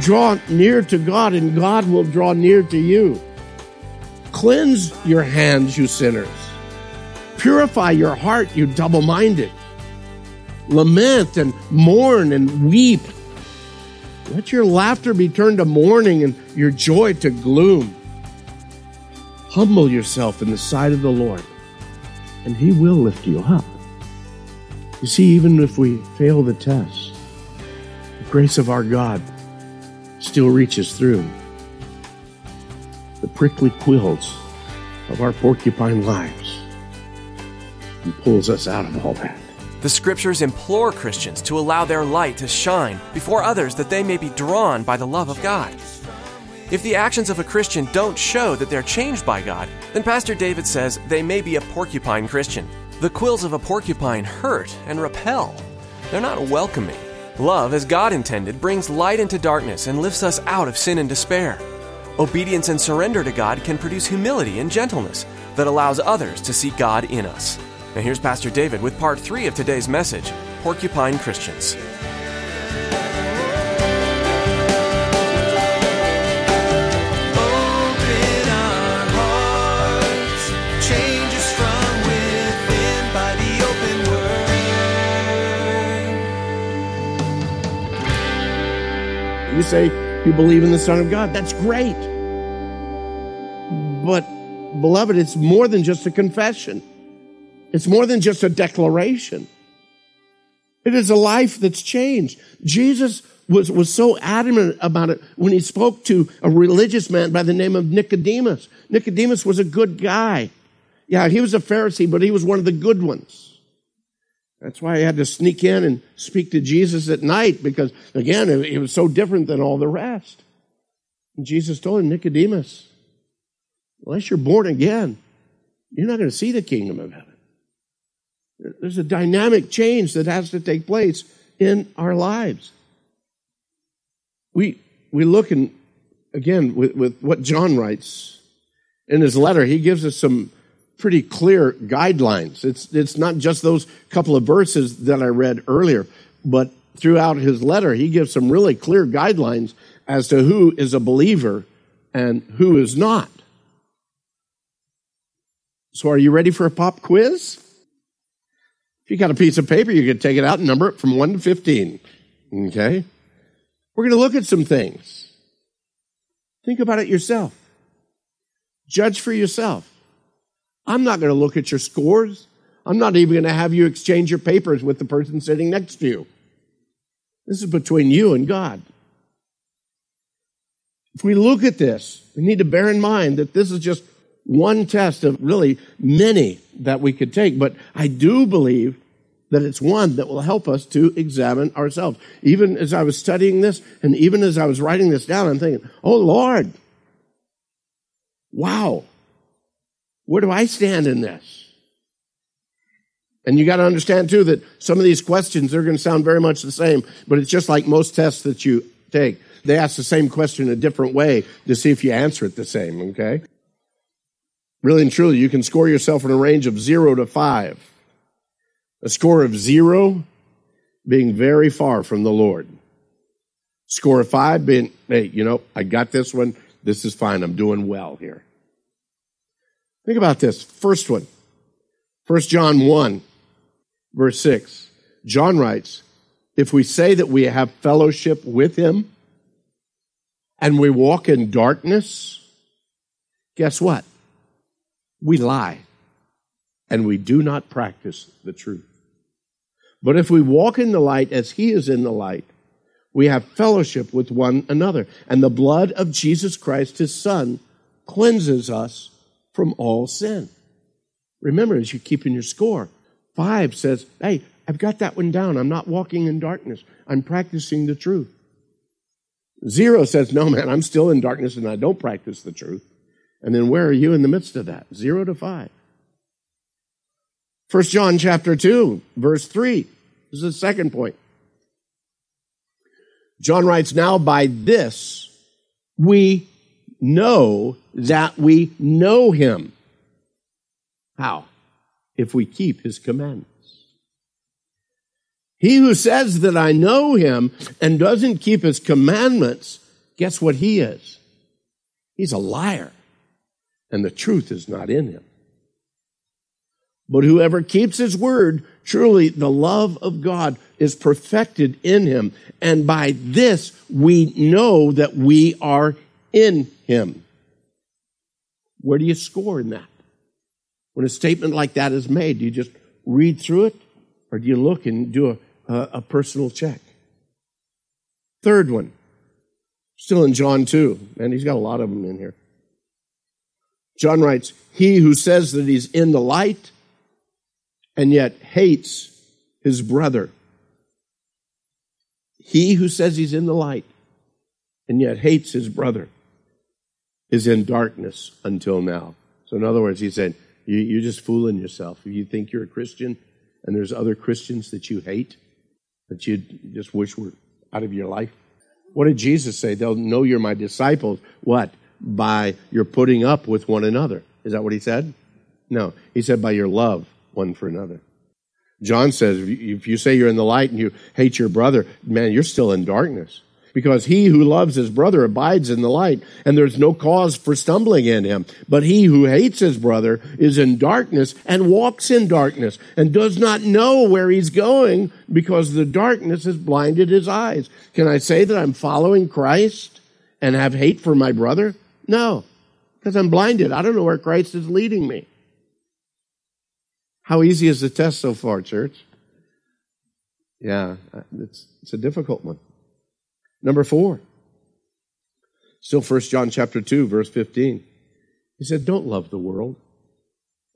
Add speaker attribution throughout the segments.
Speaker 1: Draw
Speaker 2: near to God, and God will draw near to you. Cleanse your hands, you sinners. Purify your heart, you double minded. Lament and mourn and weep. Let your laughter be turned to mourning and your joy to gloom. Humble yourself in the sight of the Lord, and He will lift you up. You see, even if we fail the test, the grace of our God still reaches through the prickly quills of our porcupine lives and pulls us out of all that.
Speaker 3: The scriptures implore Christians to allow their light to shine before others that they may be drawn by the love of God. If the actions of a Christian don't show that they're changed by God, then Pastor David says they may be a porcupine Christian. The quills of a porcupine hurt and repel. They're not welcoming. Love, as God intended, brings light into darkness and lifts us out of sin and despair. Obedience and surrender to God can produce humility and gentleness that allows others to see God in us. And here's Pastor David with part three of today's message Porcupine Christians.
Speaker 2: You say you believe in the Son of God. That's great. But, beloved, it's more than just a confession, it's more than just a declaration. It is a life that's changed. Jesus was, was so adamant about it when he spoke to a religious man by the name of Nicodemus. Nicodemus was a good guy. Yeah, he was a Pharisee, but he was one of the good ones. That's why he had to sneak in and speak to Jesus at night because, again, it, was so different than all the rest. And Jesus told him, Nicodemus, unless you're born again, you're not going to see the kingdom of heaven. There's a dynamic change that has to take place in our lives. We, we look and again with, with what John writes in his letter, he gives us some pretty clear guidelines. It's, it's not just those couple of verses that I read earlier, but throughout his letter, he gives some really clear guidelines as to who is a believer and who is not. So, are you ready for a pop quiz? If you got a piece of paper, you can take it out and number it from 1 to 15. Okay? We're going to look at some things. Think about it yourself. Judge for yourself. I'm not going to look at your scores. I'm not even going to have you exchange your papers with the person sitting next to you. This is between you and God. If we look at this, we need to bear in mind that this is just one test of really many that we could take. But I do believe that it's one that will help us to examine ourselves. Even as I was studying this and even as I was writing this down, I'm thinking, oh Lord, wow, where do I stand in this? And you got to understand too that some of these questions are going to sound very much the same, but it's just like most tests that you take. They ask the same question a different way to see if you answer it the same, okay? Really and truly, you can score yourself in a range of zero to five. A score of zero being very far from the Lord. Score of five being, hey, you know, I got this one. This is fine. I'm doing well here. Think about this. First one. 1 John 1, verse 6. John writes, If we say that we have fellowship with him and we walk in darkness, guess what? We lie and we do not practice the truth. But if we walk in the light as he is in the light, we have fellowship with one another. And the blood of Jesus Christ, his son, cleanses us from all sin. Remember, as you're keeping your score, five says, hey, I've got that one down. I'm not walking in darkness. I'm practicing the truth. Zero says, no, man, I'm still in darkness and I don't practice the truth. And then where are you in the midst of that? Zero to five. First John chapter 2, verse 3. This is the second point. John writes, Now by this we know that we know him. How? If we keep his commandments. He who says that I know him and doesn't keep his commandments, guess what he is? He's a liar, and the truth is not in him. But whoever keeps his word, truly the love of God is perfected in him. And by this we know that we are in him. Where do you score in that? When a statement like that is made, do you just read through it or do you look and do a, a, a personal check? Third one, still in John 2, and he's got a lot of them in here. John writes, He who says that he's in the light and yet hates his brother. He who says he's in the light and yet hates his brother is in darkness until now. So, in other words, he said, you, are just fooling yourself. If you think you're a Christian and there's other Christians that you hate, that you just wish were out of your life. What did Jesus say? They'll know you're my disciples. What? By your putting up with one another. Is that what he said? No. He said by your love one for another. John says, if you say you're in the light and you hate your brother, man, you're still in darkness. Because he who loves his brother abides in the light, and there's no cause for stumbling in him. But he who hates his brother is in darkness and walks in darkness and does not know where he's going because the darkness has blinded his eyes. Can I say that I'm following Christ and have hate for my brother? No, because I'm blinded. I don't know where Christ is leading me. How easy is the test so far, church? Yeah, it's, it's a difficult one. Number four. Still First John chapter 2, verse 15. He said, Don't love the world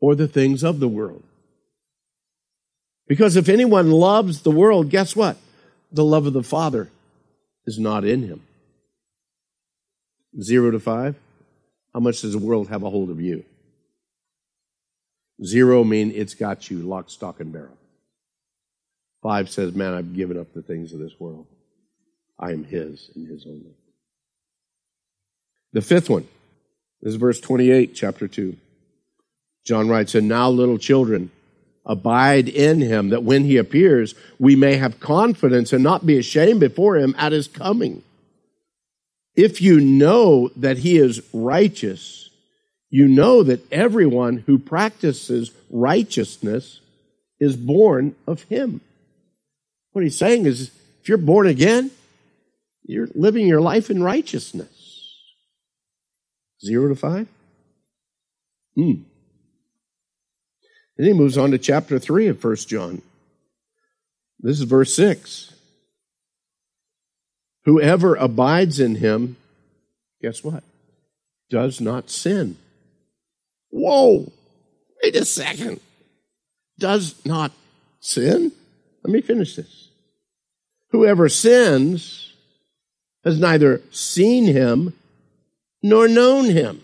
Speaker 2: or the things of the world. Because if anyone loves the world, guess what? The love of the Father is not in him. Zero to five. How much does the world have a hold of you? Zero mean it's got you lock, stock, and barrel. Five says, man, I've given up the things of this world. I am his and his only. The fifth one this is verse 28, chapter 2. John writes, And now, little children, abide in him, that when he appears, we may have confidence and not be ashamed before him at his coming. If you know that he is righteous, you know that everyone who practices righteousness is born of him. What he's saying is if you're born again, you're living your life in righteousness. Zero to five? Hmm. Then he moves on to chapter 3 of First John. This is verse 6. Whoever abides in him, guess what? Does not sin. Whoa, wait a second. Does not sin? Let me finish this. Whoever sins has neither seen him nor known him.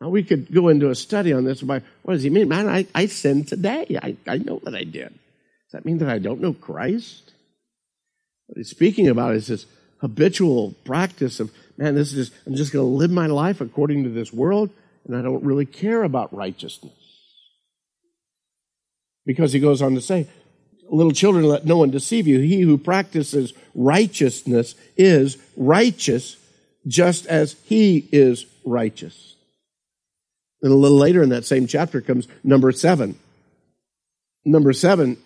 Speaker 2: Now, we could go into a study on this about what does he mean? Man, I, I sinned today. I, I know that I did. Does that mean that I don't know Christ? What he's speaking about is this habitual practice of man, this is just, I'm just going to live my life according to this world, and I don't really care about righteousness. Because he goes on to say, little children, let no one deceive you. He who practices righteousness is righteous just as he is righteous. And a little later in that same chapter comes number seven. Number seven,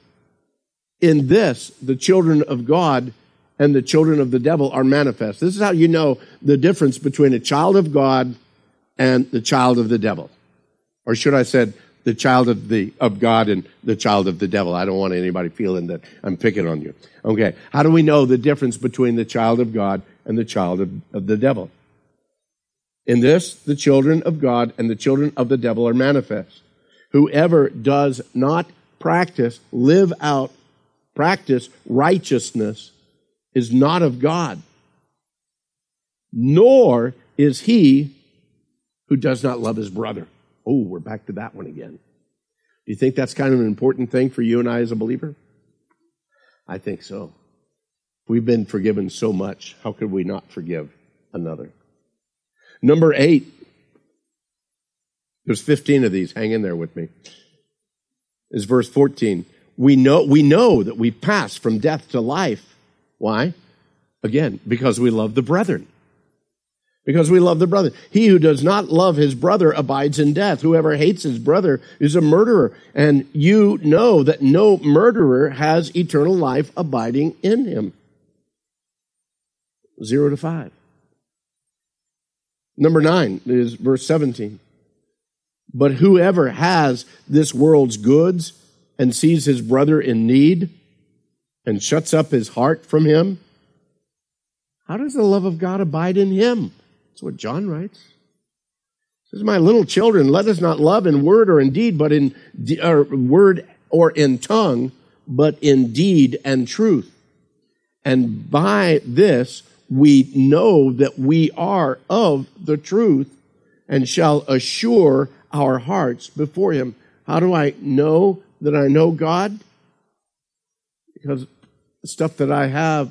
Speaker 2: in this, the children of God and the children of the devil are manifest. This is how you know the difference between a child of God and the child of the devil. Or should I said the child of the of God and the child of the devil. I don't want anybody feeling that I'm picking on you. Okay. How do we know the difference between the child of God and the child of, of the devil? In this, the children of God and the children of the devil are manifest. Whoever does not practice, live out, practice righteousness is not of God, nor is he who does not love his brother. Oh, we're back to that one again. Do you think that's kind of an important thing for you and I as a believer? I think so. We've been forgiven so much. How could we not forgive another? Number eight. There's 15 of these. Hang in there with me. Is verse 14. We know, we know that we pass from death to life. Why? Again, because we love the brethren because we love the brother. He who does not love his brother abides in death. Whoever hates his brother is a murderer. And you know that no murderer has eternal life abiding in him. Zero to five. Number nine is verse 17. But whoever has this world's goods and sees his brother in need and shuts up his heart from him, how does the love of God abide in him? That's what John writes. He says, My little children, let us not love in word or in deed, but in or word or in tongue, but in deed and truth. And by this we know that we are of the truth and shall assure our hearts before him. How do I know that I know God? Because the stuff that I have,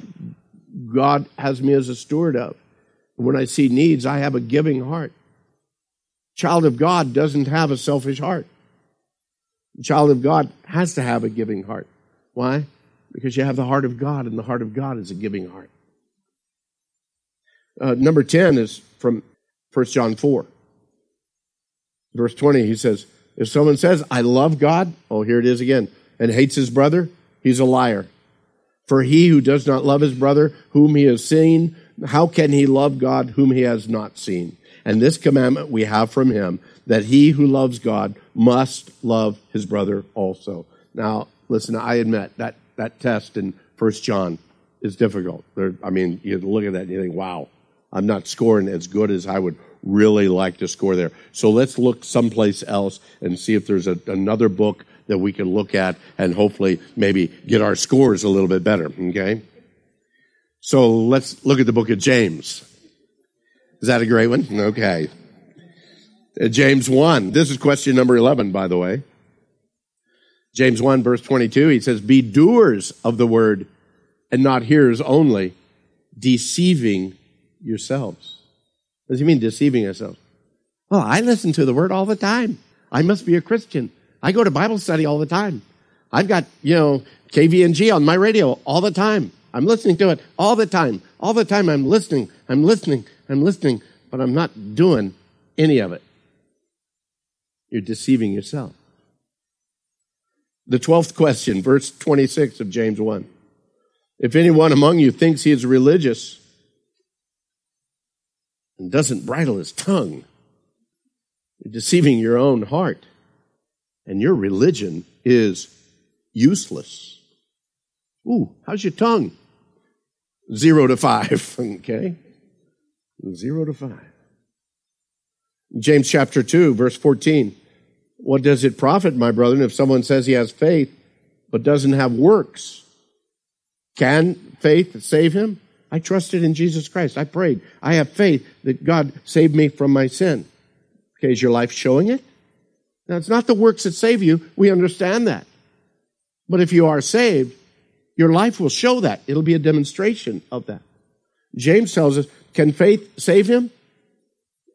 Speaker 2: God has me as a steward of. When I see needs, I have a giving heart. Child of God doesn't have a selfish heart. child of God has to have a giving heart. Why? Because you have the heart of God, and the heart of God is a giving heart. Uh, number 10 is from 1 John 4. Verse 20, he says, If someone says, I love God, oh, here it is again, and hates his brother, he's a liar. For he who does not love his brother, whom he has seen, how can he love God whom he has not seen? And this commandment we have from him that he who loves God must love his brother also. Now, listen, I admit that that test in First John is difficult. There, I mean, you look at that and you think, wow, I'm not scoring as good as I would really like to score there. So let's look someplace else and see if there's a, another book that we can look at and hopefully maybe get our scores a little bit better, okay? So let's look at the book of James. Is that a great one? Okay. Uh, James 1. This is question number 11, by the way. James 1, verse 22, he says, Be doers of the word and not hearers only, deceiving yourselves. What does he mean, deceiving ourselves? Well, I listen to the word all the time. I must be a Christian. I go to Bible study all the time. I've got, you know, KVNG on my radio all the time. I'm listening to it all the time. All the time I'm listening, I'm listening, I'm listening, but I'm not doing any of it. You're deceiving yourself. The 12th question, verse 26 of James 1. If anyone among you thinks he is religious and doesn't bridle his tongue, you're deceiving your own heart, and your religion is useless. Ooh, how's your tongue? Zero to five, okay? Zero to five. James chapter 2, verse 14. What does it profit, my brethren, if someone says he has faith but doesn't have works? Can faith save him? I trusted in Jesus Christ. I prayed. I have faith that God saved me from my sin. Okay, is your life showing it? Now, it's not the works that save you. We understand that. But if you are saved, your life will show that. It'll be a demonstration of that. James tells us, can faith save him?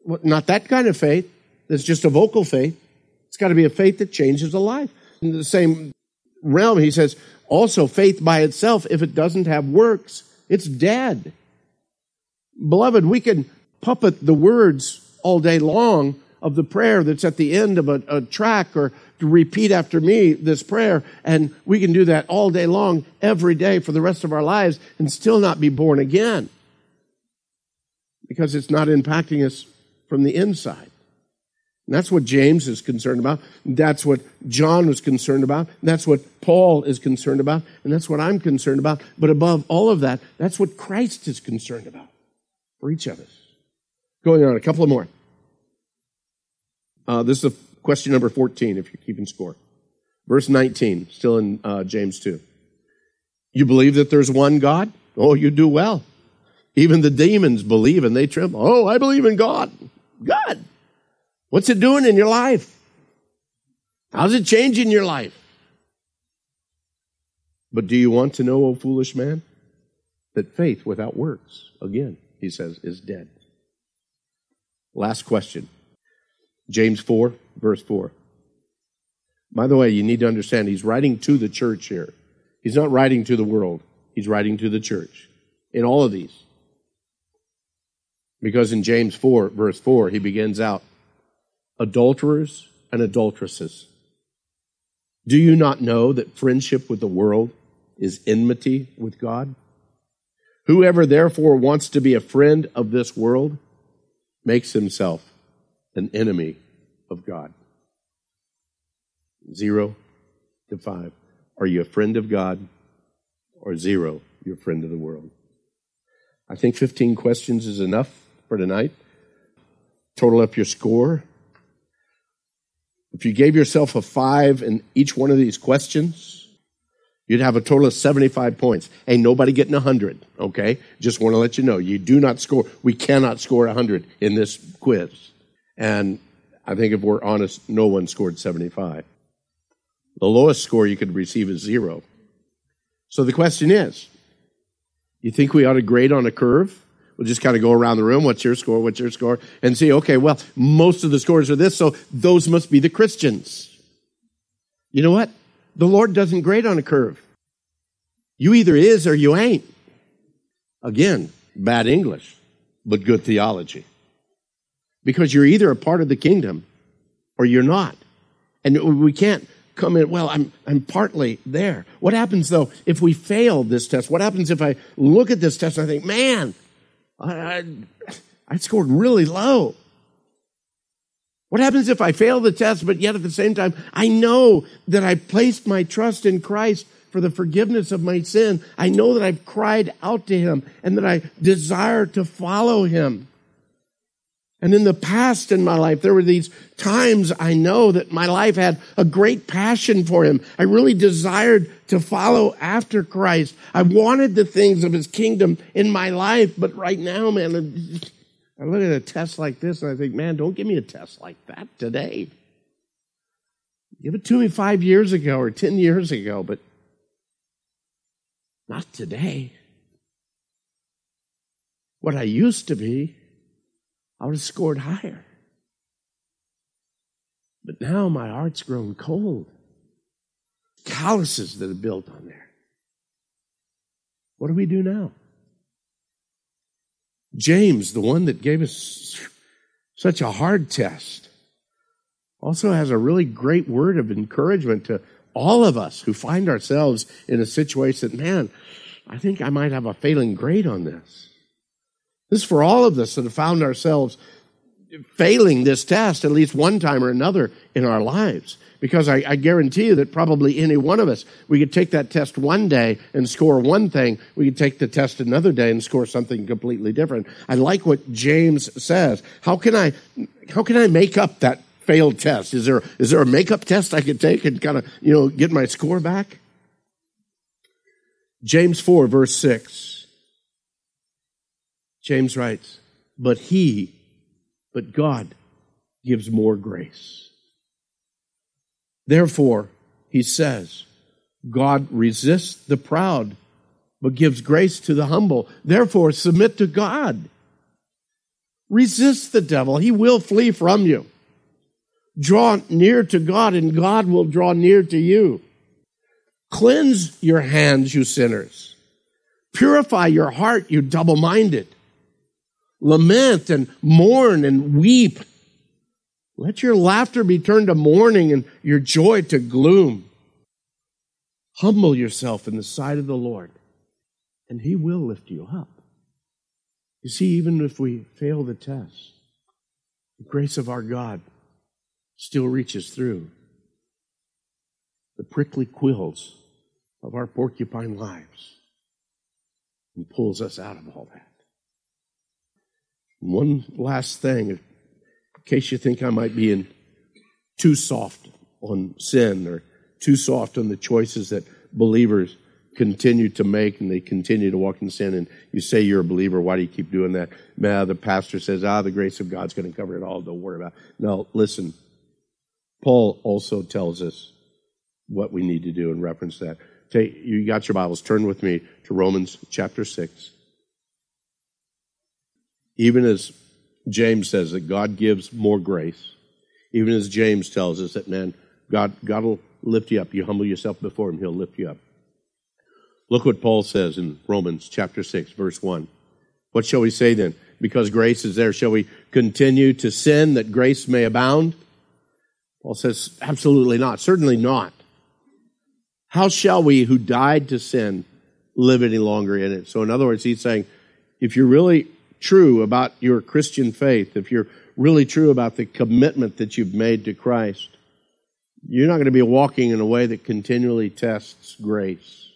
Speaker 2: Well, not that kind of faith. That's just a vocal faith. It's got to be a faith that changes a life. In the same realm, he says, also faith by itself, if it doesn't have works, it's dead. Beloved, we can puppet the words all day long of the prayer that's at the end of a, a track or repeat after me this prayer, and we can do that all day long, every day for the rest of our lives, and still not be born again because it's not impacting us from the inside. And that's what James is concerned about. That's what John was concerned about. That's what Paul is concerned about. And that's what I'm concerned about. But above all of that, that's what Christ is concerned about for each of us. Going on, a couple of more. Uh, this is question number 14, if you're keeping score. Verse 19, still in uh, James 2. You believe that there's one God? Oh, you do well. Even the demons believe and they tremble. Oh, I believe in God. God. What's it doing in your life? How's it changing your life? But do you want to know, O foolish man, that faith without works, again, he says, is dead? Last question. James 4, verse 4. By the way, you need to understand he's writing to the church here. He's not writing to the world. He's writing to the church in all of these. Because in James 4, verse 4, he begins out adulterers and adulteresses. Do you not know that friendship with the world is enmity with God? Whoever therefore wants to be a friend of this world makes himself an enemy of God. Zero to five. Are you a friend of God? Or zero, you're a friend of the world. I think 15 questions is enough for tonight. Total up your score. If you gave yourself a five in each one of these questions, you'd have a total of 75 points. Ain't nobody getting 100, okay? Just want to let you know, you do not score. We cannot score 100 in this quiz. And I think if we're honest, no one scored 75. The lowest score you could receive is zero. So the question is, you think we ought to grade on a curve? We'll just kind of go around the room. What's your score? What's your score? And see, okay, well, most of the scores are this, so those must be the Christians. You know what? The Lord doesn't grade on a curve. You either is or you ain't. Again, bad English, but good theology. Because you're either a part of the kingdom or you're not. And we can't come in, well, I'm, I'm partly there. What happens though if we fail this test? What happens if I look at this test and I think, man, I, I, I scored really low. What happens if I fail the test, but yet at the same time, I know that I placed my trust in Christ for the forgiveness of my sin. I know that I've cried out to Him and that I desire to follow Him. And in the past in my life, there were these times I know that my life had a great passion for Him. I really desired to follow after Christ. I wanted the things of His kingdom in my life, but right now, man, I look at a test like this and I think, man, don't give me a test like that today. Give it to me five years ago or 10 years ago, but not today. What I used to be I would have scored higher. But now my heart's grown cold. Calluses that are built on there. What do we do now? James, the one that gave us such a hard test, also has a really great word of encouragement to all of us who find ourselves in a situation that, man, I think I might have a failing grade on this. This is for all of us that have found ourselves failing this test at least one time or another in our lives. Because I, I, guarantee you that probably any one of us, we could take that test one day and score one thing. We could take the test another day and score something completely different. I like what James says. How can I, how can I make up that failed test? Is there, is there a makeup test I could take and kind of, you know, get my score back? James 4 verse 6. James writes, but he, but God gives more grace. Therefore, he says, God resists the proud, but gives grace to the humble. Therefore, submit to God. Resist the devil. He will flee from you. Draw near to God and God will draw near to you. Cleanse your hands, you sinners. Purify your heart, you double minded lament and mourn and weep. Let your laughter be turned to mourning and your joy to gloom. Humble yourself in the sight of the Lord, and He will lift you up. You see, even if we fail the test, the grace of our God still reaches through the prickly quills of our porcupine lives and pulls us out of all that. One last thing, in case you think I might be in too soft on sin or too soft on the choices that believers continue to make and they continue to walk in sin and you say you're a believer why do you keep doing that? Nah, the pastor says ah the grace of god's going to cover it all don't worry about it. no listen paul also tells us what we need to do in reference to that. Take you got your bibles turn with me to romans chapter 6 even as james says that god gives more grace even as james tells us that man god god will lift you up you humble yourself before him he'll lift you up Look what Paul says in Romans chapter 6, verse 1. What shall we say then? Because grace is there, shall we continue to sin that grace may abound? Paul says, absolutely not. Certainly not. How shall we who died to sin live any longer in it? So, in other words, he's saying, if you're really true about your Christian faith, if you're really true about the commitment that you've made to Christ, you're not going to be walking in a way that continually tests grace.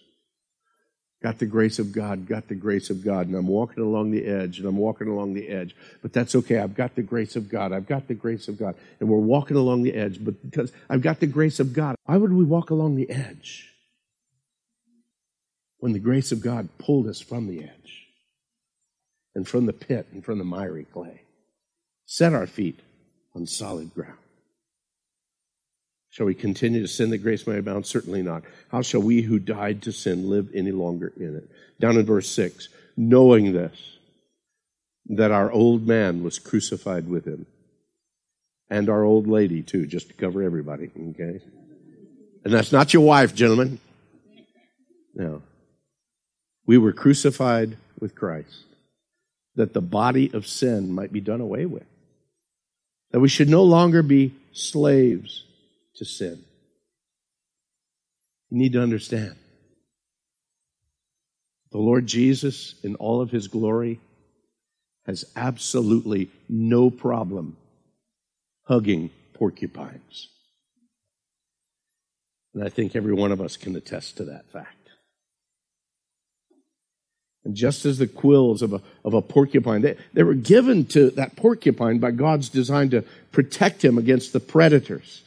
Speaker 2: Got the grace of God, got the grace of God, and I'm walking along the edge, and I'm walking along the edge. But that's okay. I've got the grace of God. I've got the grace of God. And we're walking along the edge, but because I've got the grace of God, why would we walk along the edge? When the grace of God pulled us from the edge and from the pit and from the miry clay, set our feet on solid ground. Shall we continue to sin that grace may abound? Certainly not. How shall we who died to sin live any longer in it? Down in verse 6 knowing this, that our old man was crucified with him, and our old lady too, just to cover everybody, okay? And that's not your wife, gentlemen. No. We were crucified with Christ, that the body of sin might be done away with, that we should no longer be slaves to sin. You need to understand. The Lord Jesus, in all of his glory, has absolutely no problem hugging porcupines. And I think every one of us can attest to that fact. And just as the quills of a, of a porcupine, they, they were given to that porcupine by God's design to protect him against the predators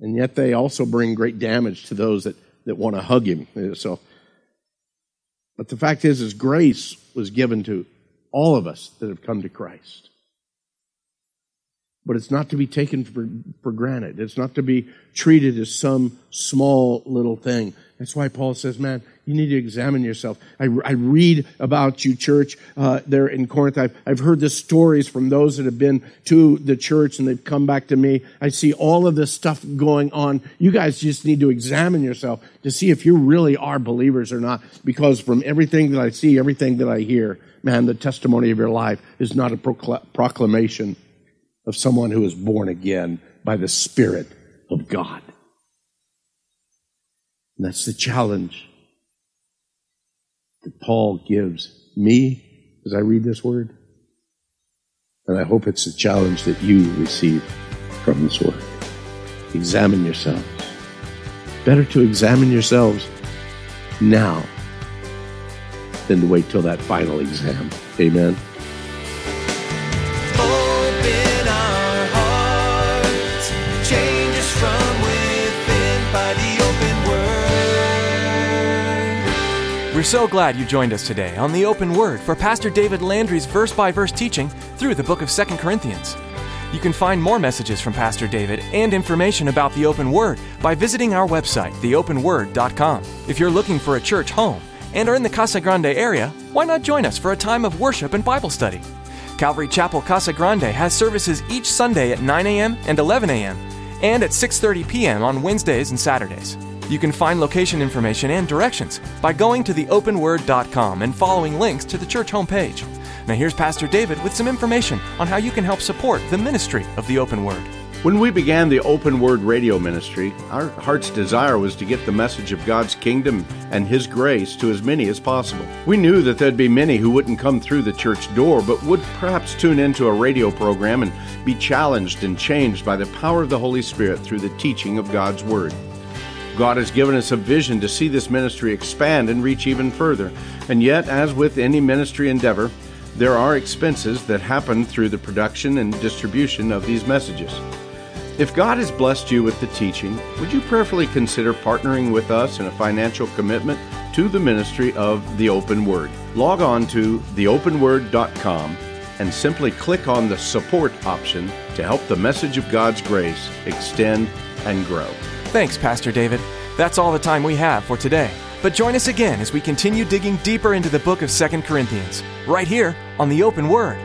Speaker 2: and yet they also bring great damage to those that, that want to hug him. Uh, so, but the fact is, is grace was given to all of us that have come to Christ. But it's not to be taken for, for granted. It's not to be treated as some small little thing. That's why Paul says, man, you need to examine yourself. I, I read about you, church, uh, there in Corinth. I've, I've heard the stories from those that have been to the church and they've come back to me. I see all of this stuff going on. You guys just need to examine yourself to see if you really are believers or not. Because from everything that I see, everything that I hear, man, the testimony of your life is not a proclamation of someone who is born again by the Spirit of God. And that's the challenge that Paul gives me as I read this word. And I hope it's a challenge that you receive from this word. Examine yourselves. Better to examine yourselves now than to wait till that final exam. Amen.
Speaker 3: We're so glad you joined us today on the Open Word for Pastor David Landry's verse by verse teaching through the book of 2 Corinthians. You can find more messages from Pastor David and information about the Open Word by visiting our website, theopenword.com. If you're looking for a church home and are in the Casa Grande area, why not join us for a time of worship and Bible study? Calvary Chapel Casa Grande has services each Sunday at 9 a.m. and 11 a.m. and at 6:30 p.m. on Wednesdays and Saturdays. You can find location information and directions by going to theopenword.com and following links to the church homepage. Now, here's Pastor David with some information on how you can help support the ministry of the Open Word.
Speaker 4: When we began the Open Word radio ministry, our heart's desire was to get the message of God's kingdom and His grace to as many as possible. We knew that there'd be many who wouldn't come through the church door, but would perhaps tune into a radio program and be challenged and changed by the power of the Holy Spirit through the teaching of God's Word. God has given us a vision to see this ministry expand and reach even further. And yet, as with any ministry endeavor,
Speaker 2: there are expenses that happen through the production and distribution of these messages. If God has blessed you with the teaching, would you prayerfully consider partnering with us in a financial commitment to the ministry of the Open Word? Log on to theopenword.com and simply click on the support option to help the message of God's grace extend and grow.
Speaker 3: Thanks, Pastor David. That's all the time we have for today. But join us again as we continue digging deeper into the book of 2 Corinthians, right here on the Open Word.